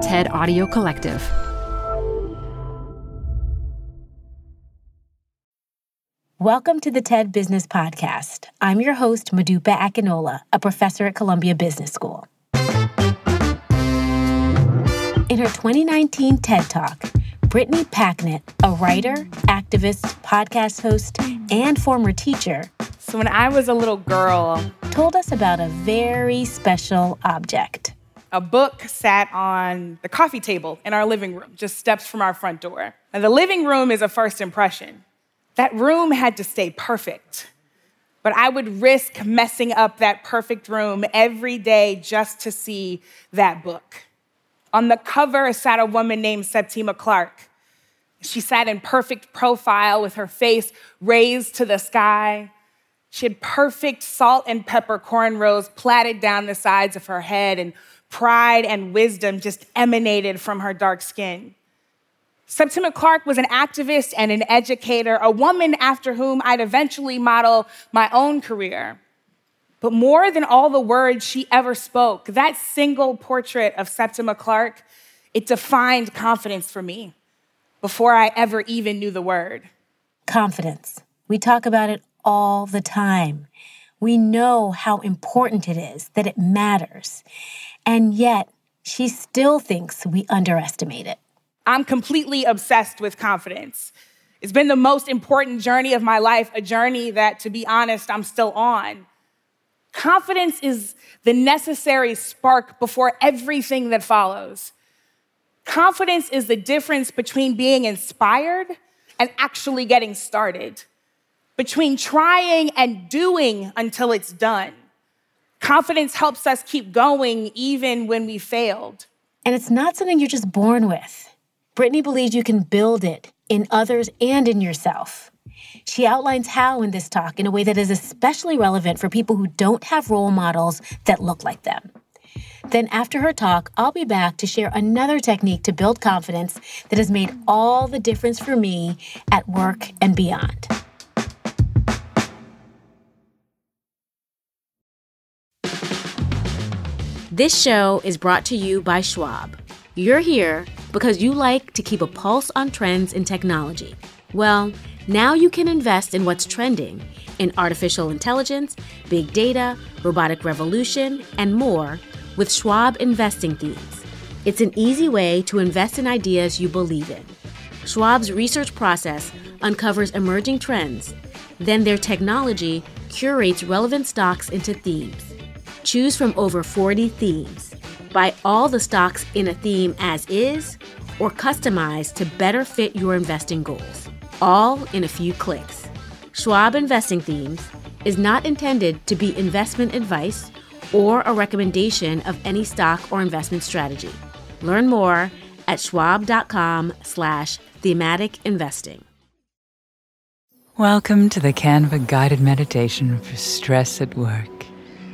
TED Audio Collective. Welcome to the TED Business Podcast. I'm your host, Modupe Akinola, a professor at Columbia Business School. In her 2019 TED Talk, Brittany Packnett, a writer, activist, podcast host, and former teacher, so when I was a little girl, told us about a very special object. A book sat on the coffee table in our living room, just steps from our front door. And the living room is a first impression. That room had to stay perfect. But I would risk messing up that perfect room every day just to see that book. On the cover sat a woman named Septima Clark. She sat in perfect profile with her face raised to the sky. She had perfect salt and pepper cornrows plaited down the sides of her head, and pride and wisdom just emanated from her dark skin. Septima Clark was an activist and an educator, a woman after whom I'd eventually model my own career. But more than all the words she ever spoke, that single portrait of Septima Clark, it defined confidence for me before I ever even knew the word. Confidence. We talk about it all the time. We know how important it is, that it matters. And yet, she still thinks we underestimate it. I'm completely obsessed with confidence. It's been the most important journey of my life, a journey that, to be honest, I'm still on. Confidence is the necessary spark before everything that follows. Confidence is the difference between being inspired and actually getting started between trying and doing until it's done. Confidence helps us keep going even when we failed. And it's not something you're just born with. Brittany believes you can build it in others and in yourself. She outlines how in this talk in a way that is especially relevant for people who don't have role models that look like them. Then, after her talk, I'll be back to share another technique to build confidence that has made all the difference for me at work and beyond. This show is brought to you by Schwab. You're here because you like to keep a pulse on trends in technology. Well, now you can invest in what's trending in artificial intelligence, big data, robotic revolution, and more with Schwab investing themes. It's an easy way to invest in ideas you believe in. Schwab's research process uncovers emerging trends, then their technology curates relevant stocks into themes. Choose from over 40 themes. Buy all the stocks in a theme as is or customize to better fit your investing goals, all in a few clicks. Schwab Investing Themes is not intended to be investment advice or a recommendation of any stock or investment strategy. Learn more at schwab.com slash thematic investing. Welcome to the Canva guided meditation for stress at work.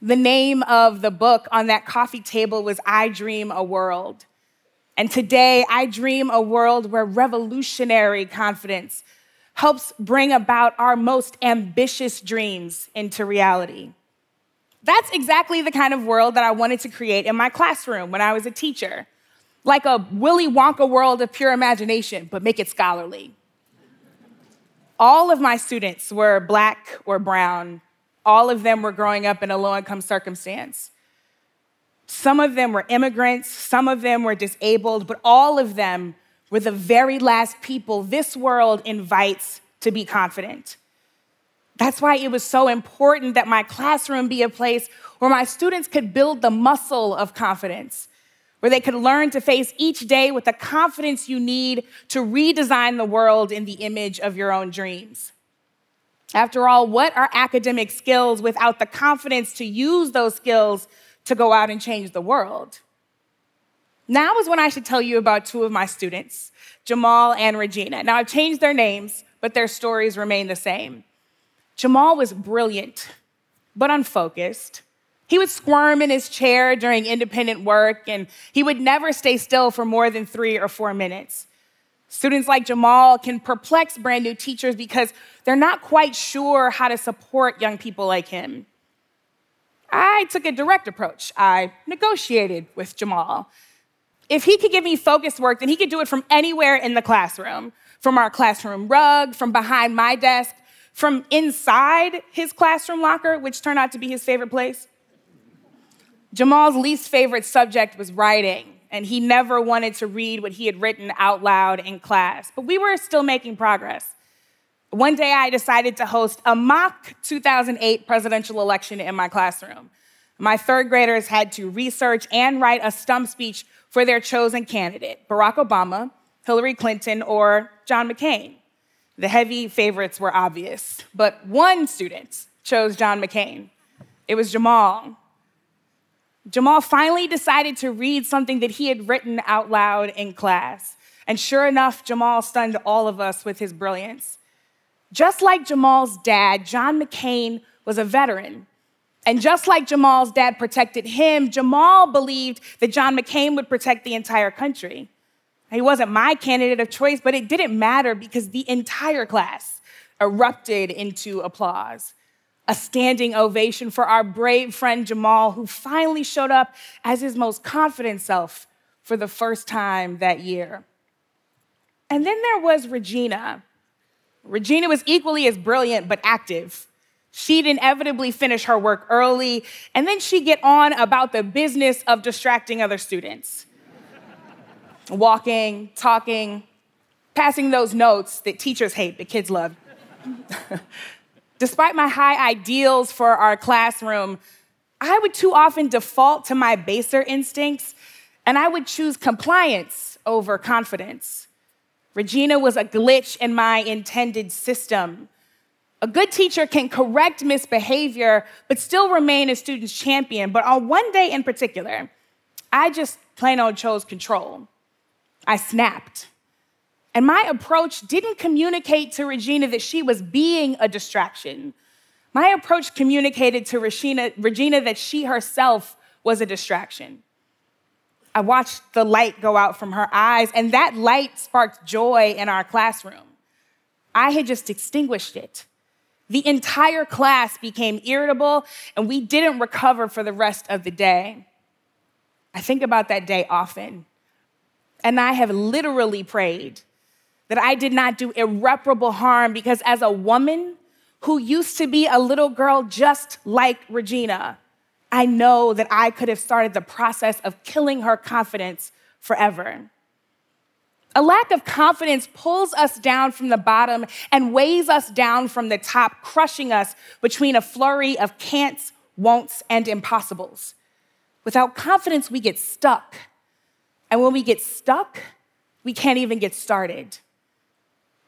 The name of the book on that coffee table was I Dream a World. And today, I dream a world where revolutionary confidence helps bring about our most ambitious dreams into reality. That's exactly the kind of world that I wanted to create in my classroom when I was a teacher. Like a Willy Wonka world of pure imagination, but make it scholarly. All of my students were black or brown. All of them were growing up in a low income circumstance. Some of them were immigrants, some of them were disabled, but all of them were the very last people this world invites to be confident. That's why it was so important that my classroom be a place where my students could build the muscle of confidence, where they could learn to face each day with the confidence you need to redesign the world in the image of your own dreams. After all, what are academic skills without the confidence to use those skills to go out and change the world? Now is when I should tell you about two of my students, Jamal and Regina. Now, I've changed their names, but their stories remain the same. Jamal was brilliant, but unfocused. He would squirm in his chair during independent work, and he would never stay still for more than three or four minutes. Students like Jamal can perplex brand new teachers because they're not quite sure how to support young people like him. I took a direct approach. I negotiated with Jamal. If he could give me focused work, then he could do it from anywhere in the classroom from our classroom rug, from behind my desk, from inside his classroom locker, which turned out to be his favorite place. Jamal's least favorite subject was writing, and he never wanted to read what he had written out loud in class. But we were still making progress. One day I decided to host a mock 2008 presidential election in my classroom. My third graders had to research and write a stump speech for their chosen candidate Barack Obama, Hillary Clinton, or John McCain. The heavy favorites were obvious, but one student chose John McCain. It was Jamal. Jamal finally decided to read something that he had written out loud in class. And sure enough, Jamal stunned all of us with his brilliance. Just like Jamal's dad, John McCain was a veteran. And just like Jamal's dad protected him, Jamal believed that John McCain would protect the entire country. He wasn't my candidate of choice, but it didn't matter because the entire class erupted into applause. A standing ovation for our brave friend Jamal, who finally showed up as his most confident self for the first time that year. And then there was Regina. Regina was equally as brilliant but active. She'd inevitably finish her work early, and then she'd get on about the business of distracting other students walking, talking, passing those notes that teachers hate but kids love. Despite my high ideals for our classroom, I would too often default to my baser instincts and I would choose compliance over confidence. Regina was a glitch in my intended system. A good teacher can correct misbehavior, but still remain a student's champion. But on one day in particular, I just plain old chose control. I snapped. And my approach didn't communicate to Regina that she was being a distraction. My approach communicated to Regina, Regina that she herself was a distraction. I watched the light go out from her eyes, and that light sparked joy in our classroom. I had just extinguished it. The entire class became irritable, and we didn't recover for the rest of the day. I think about that day often. And I have literally prayed that I did not do irreparable harm because, as a woman who used to be a little girl just like Regina, I know that I could have started the process of killing her confidence forever. A lack of confidence pulls us down from the bottom and weighs us down from the top, crushing us between a flurry of can'ts, won'ts, and impossibles. Without confidence, we get stuck and when we get stuck, we can't even get started.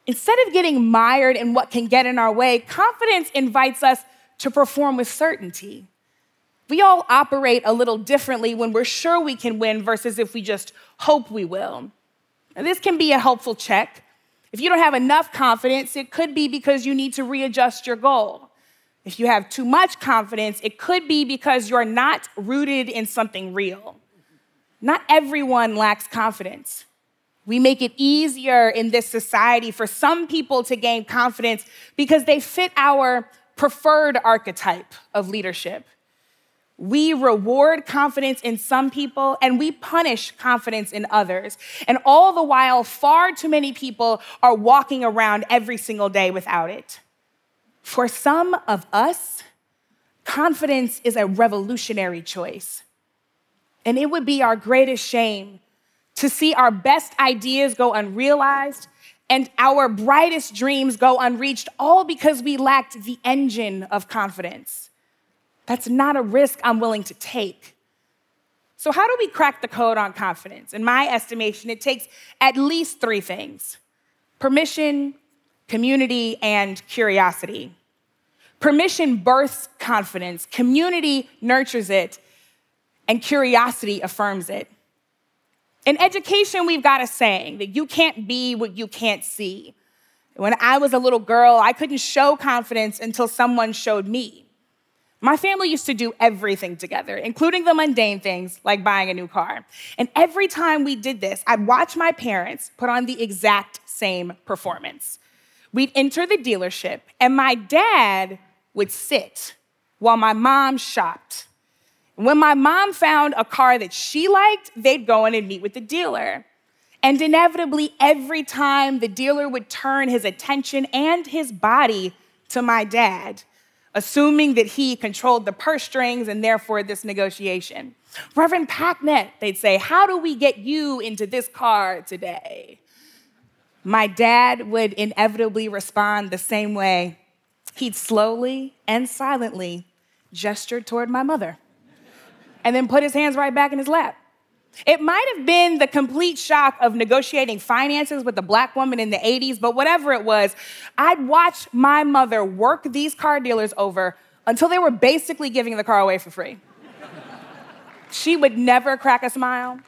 Instead of getting mired in what can get in our way, confidence invites us to perform with certainty. We all operate a little differently when we're sure we can win versus if we just hope we will. This can be a helpful check. If you don't have enough confidence, it could be because you need to readjust your goal. If you have too much confidence, it could be because you're not rooted in something real. Not everyone lacks confidence. We make it easier in this society for some people to gain confidence because they fit our preferred archetype of leadership. We reward confidence in some people and we punish confidence in others. And all the while, far too many people are walking around every single day without it. For some of us, confidence is a revolutionary choice. And it would be our greatest shame to see our best ideas go unrealized and our brightest dreams go unreached, all because we lacked the engine of confidence. That's not a risk I'm willing to take. So, how do we crack the code on confidence? In my estimation, it takes at least three things permission, community, and curiosity. Permission births confidence, community nurtures it, and curiosity affirms it. In education, we've got a saying that you can't be what you can't see. When I was a little girl, I couldn't show confidence until someone showed me. My family used to do everything together, including the mundane things like buying a new car. And every time we did this, I'd watch my parents put on the exact same performance. We'd enter the dealership, and my dad would sit while my mom shopped. When my mom found a car that she liked, they'd go in and meet with the dealer. And inevitably, every time the dealer would turn his attention and his body to my dad, assuming that he controlled the purse strings and therefore this negotiation. Reverend Packnett, they'd say, How do we get you into this car today? My dad would inevitably respond the same way. He'd slowly and silently gesture toward my mother and then put his hands right back in his lap. It might have been the complete shock of negotiating finances with a black woman in the 80s, but whatever it was, I'd watch my mother work these car dealers over until they were basically giving the car away for free. she would never crack a smile.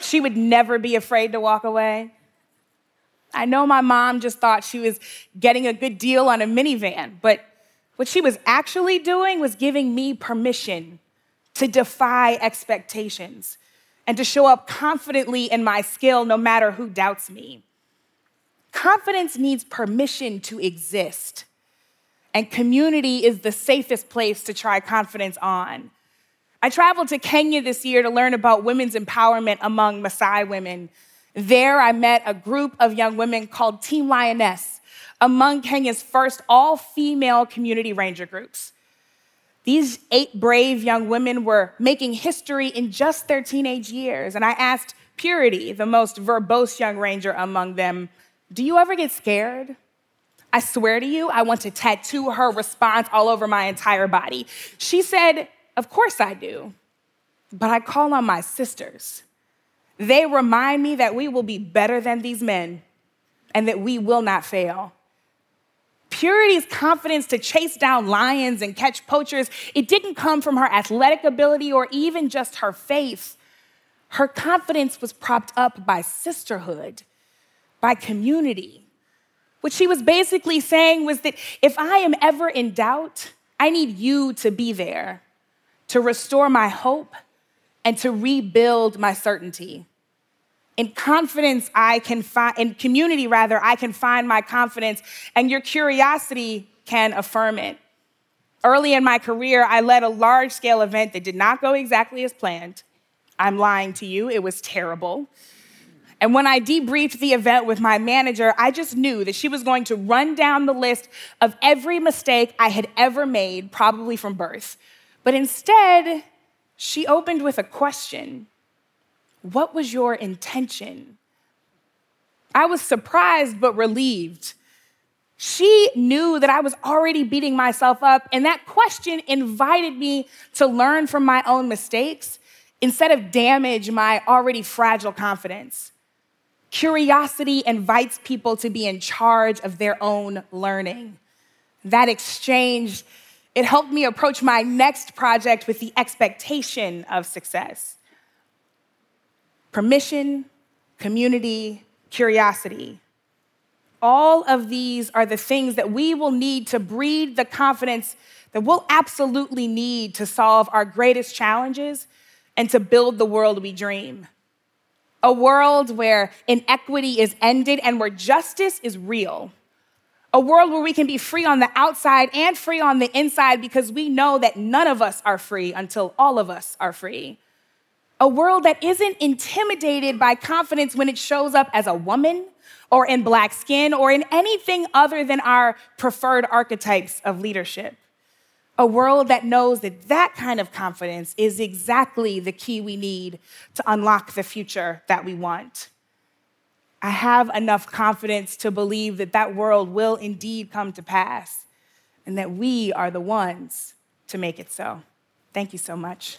She would never be afraid to walk away. I know my mom just thought she was getting a good deal on a minivan, but what she was actually doing was giving me permission to defy expectations and to show up confidently in my skill no matter who doubts me. Confidence needs permission to exist, and community is the safest place to try confidence on. I traveled to Kenya this year to learn about women's empowerment among Maasai women. There, I met a group of young women called Team Lioness, among Kenya's first all female community ranger groups. These eight brave young women were making history in just their teenage years. And I asked Purity, the most verbose young ranger among them, Do you ever get scared? I swear to you, I want to tattoo her response all over my entire body. She said, Of course I do, but I call on my sisters. They remind me that we will be better than these men and that we will not fail. Purity's confidence to chase down lions and catch poachers, it didn't come from her athletic ability or even just her faith. Her confidence was propped up by sisterhood, by community. What she was basically saying was that if I am ever in doubt, I need you to be there to restore my hope and to rebuild my certainty. In confidence, I can find, in community rather, I can find my confidence, and your curiosity can affirm it. Early in my career, I led a large scale event that did not go exactly as planned. I'm lying to you, it was terrible. And when I debriefed the event with my manager, I just knew that she was going to run down the list of every mistake I had ever made, probably from birth. But instead, she opened with a question what was your intention? I was surprised but relieved. She knew that I was already beating myself up, and that question invited me to learn from my own mistakes instead of damage my already fragile confidence. Curiosity invites people to be in charge of their own learning. That exchange, it helped me approach my next project with the expectation of success permission, community, curiosity. All of these are the things that we will need to breed the confidence that we'll absolutely need to solve our greatest challenges and to build the world we dream. A world where inequity is ended and where justice is real. A world where we can be free on the outside and free on the inside because we know that none of us are free until all of us are free. A world that isn't intimidated by confidence when it shows up as a woman or in black skin or in anything other than our preferred archetypes of leadership. A world that knows that that kind of confidence is exactly the key we need to unlock the future that we want. I have enough confidence to believe that that world will indeed come to pass and that we are the ones to make it so. Thank you so much.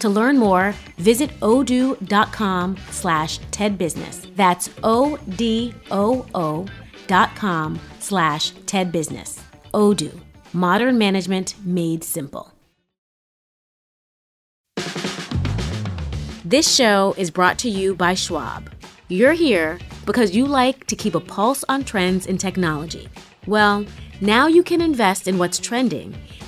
To learn more, visit odoo.com slash tedbusiness. That's O-D-O-O dot com slash tedbusiness. Odoo, modern management made simple. This show is brought to you by Schwab. You're here because you like to keep a pulse on trends in technology. Well, now you can invest in what's trending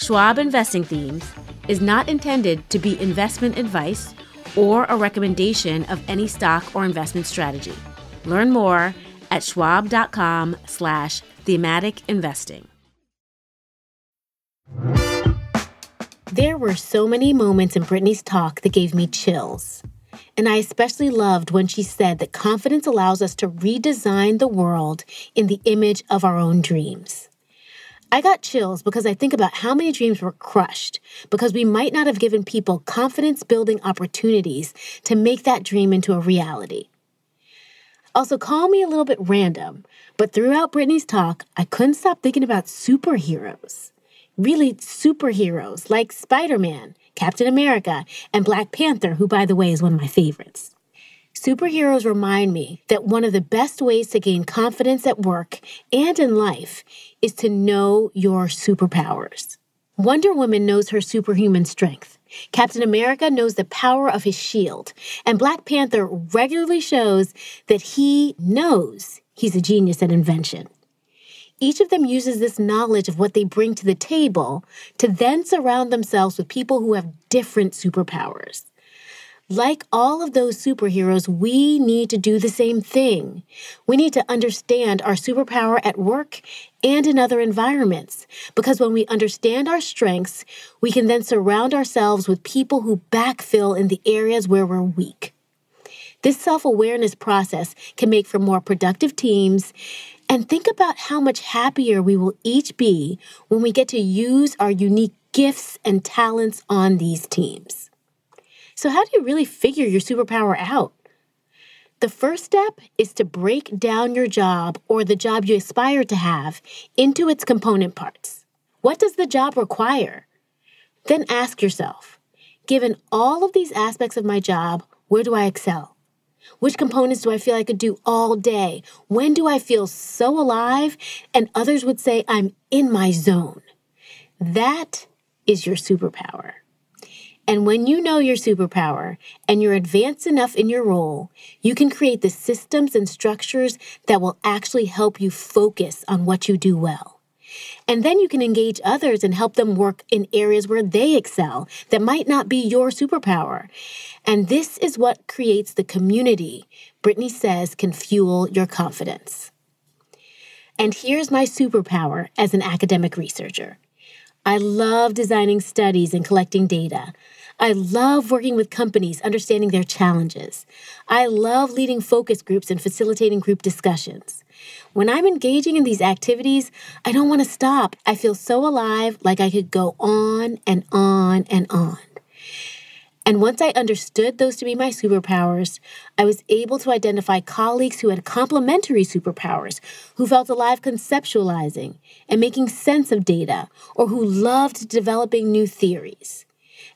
Schwab Investing Themes is not intended to be investment advice or a recommendation of any stock or investment strategy. Learn more at schwab.com slash thematic investing. There were so many moments in Brittany's talk that gave me chills. And I especially loved when she said that confidence allows us to redesign the world in the image of our own dreams. I got chills because I think about how many dreams were crushed because we might not have given people confidence building opportunities to make that dream into a reality. Also, call me a little bit random, but throughout Brittany's talk, I couldn't stop thinking about superheroes. Really, superheroes like Spider Man, Captain America, and Black Panther, who, by the way, is one of my favorites. Superheroes remind me that one of the best ways to gain confidence at work and in life is to know your superpowers. Wonder Woman knows her superhuman strength. Captain America knows the power of his shield. And Black Panther regularly shows that he knows he's a genius at invention. Each of them uses this knowledge of what they bring to the table to then surround themselves with people who have different superpowers. Like all of those superheroes, we need to do the same thing. We need to understand our superpower at work and in other environments. Because when we understand our strengths, we can then surround ourselves with people who backfill in the areas where we're weak. This self awareness process can make for more productive teams. And think about how much happier we will each be when we get to use our unique gifts and talents on these teams. So, how do you really figure your superpower out? The first step is to break down your job or the job you aspire to have into its component parts. What does the job require? Then ask yourself given all of these aspects of my job, where do I excel? Which components do I feel I could do all day? When do I feel so alive? And others would say I'm in my zone. That is your superpower. And when you know your superpower and you're advanced enough in your role, you can create the systems and structures that will actually help you focus on what you do well. And then you can engage others and help them work in areas where they excel that might not be your superpower. And this is what creates the community Brittany says can fuel your confidence. And here's my superpower as an academic researcher I love designing studies and collecting data. I love working with companies, understanding their challenges. I love leading focus groups and facilitating group discussions. When I'm engaging in these activities, I don't want to stop. I feel so alive, like I could go on and on and on. And once I understood those to be my superpowers, I was able to identify colleagues who had complementary superpowers, who felt alive conceptualizing and making sense of data, or who loved developing new theories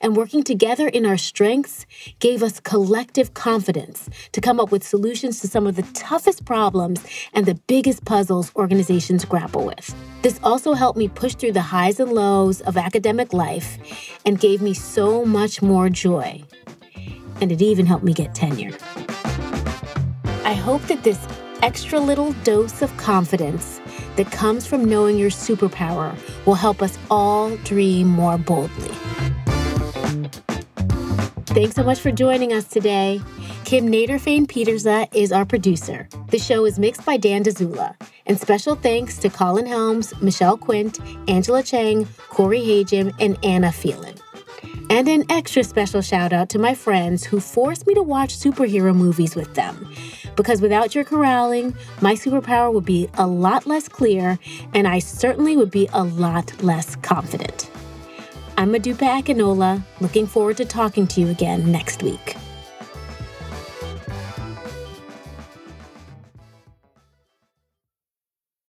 and working together in our strengths gave us collective confidence to come up with solutions to some of the toughest problems and the biggest puzzles organizations grapple with. This also helped me push through the highs and lows of academic life and gave me so much more joy. And it even helped me get tenure. I hope that this extra little dose of confidence that comes from knowing your superpower will help us all dream more boldly. Thanks so much for joining us today. Kim Nederveen Pieterse is our producer. The show is mixed by Dan Dzula. And special thanks to Colin Helms, Michelle Quint, Angela Chang, Corey Hajim, and Anna Phelan. And an extra special shout out to my friends who forced me to watch superhero movies with them. Because without your corralling, my superpower would be a lot less clear, and I certainly would be a lot less confident. I'm Modupe Akinola, looking forward to talking to you again next week.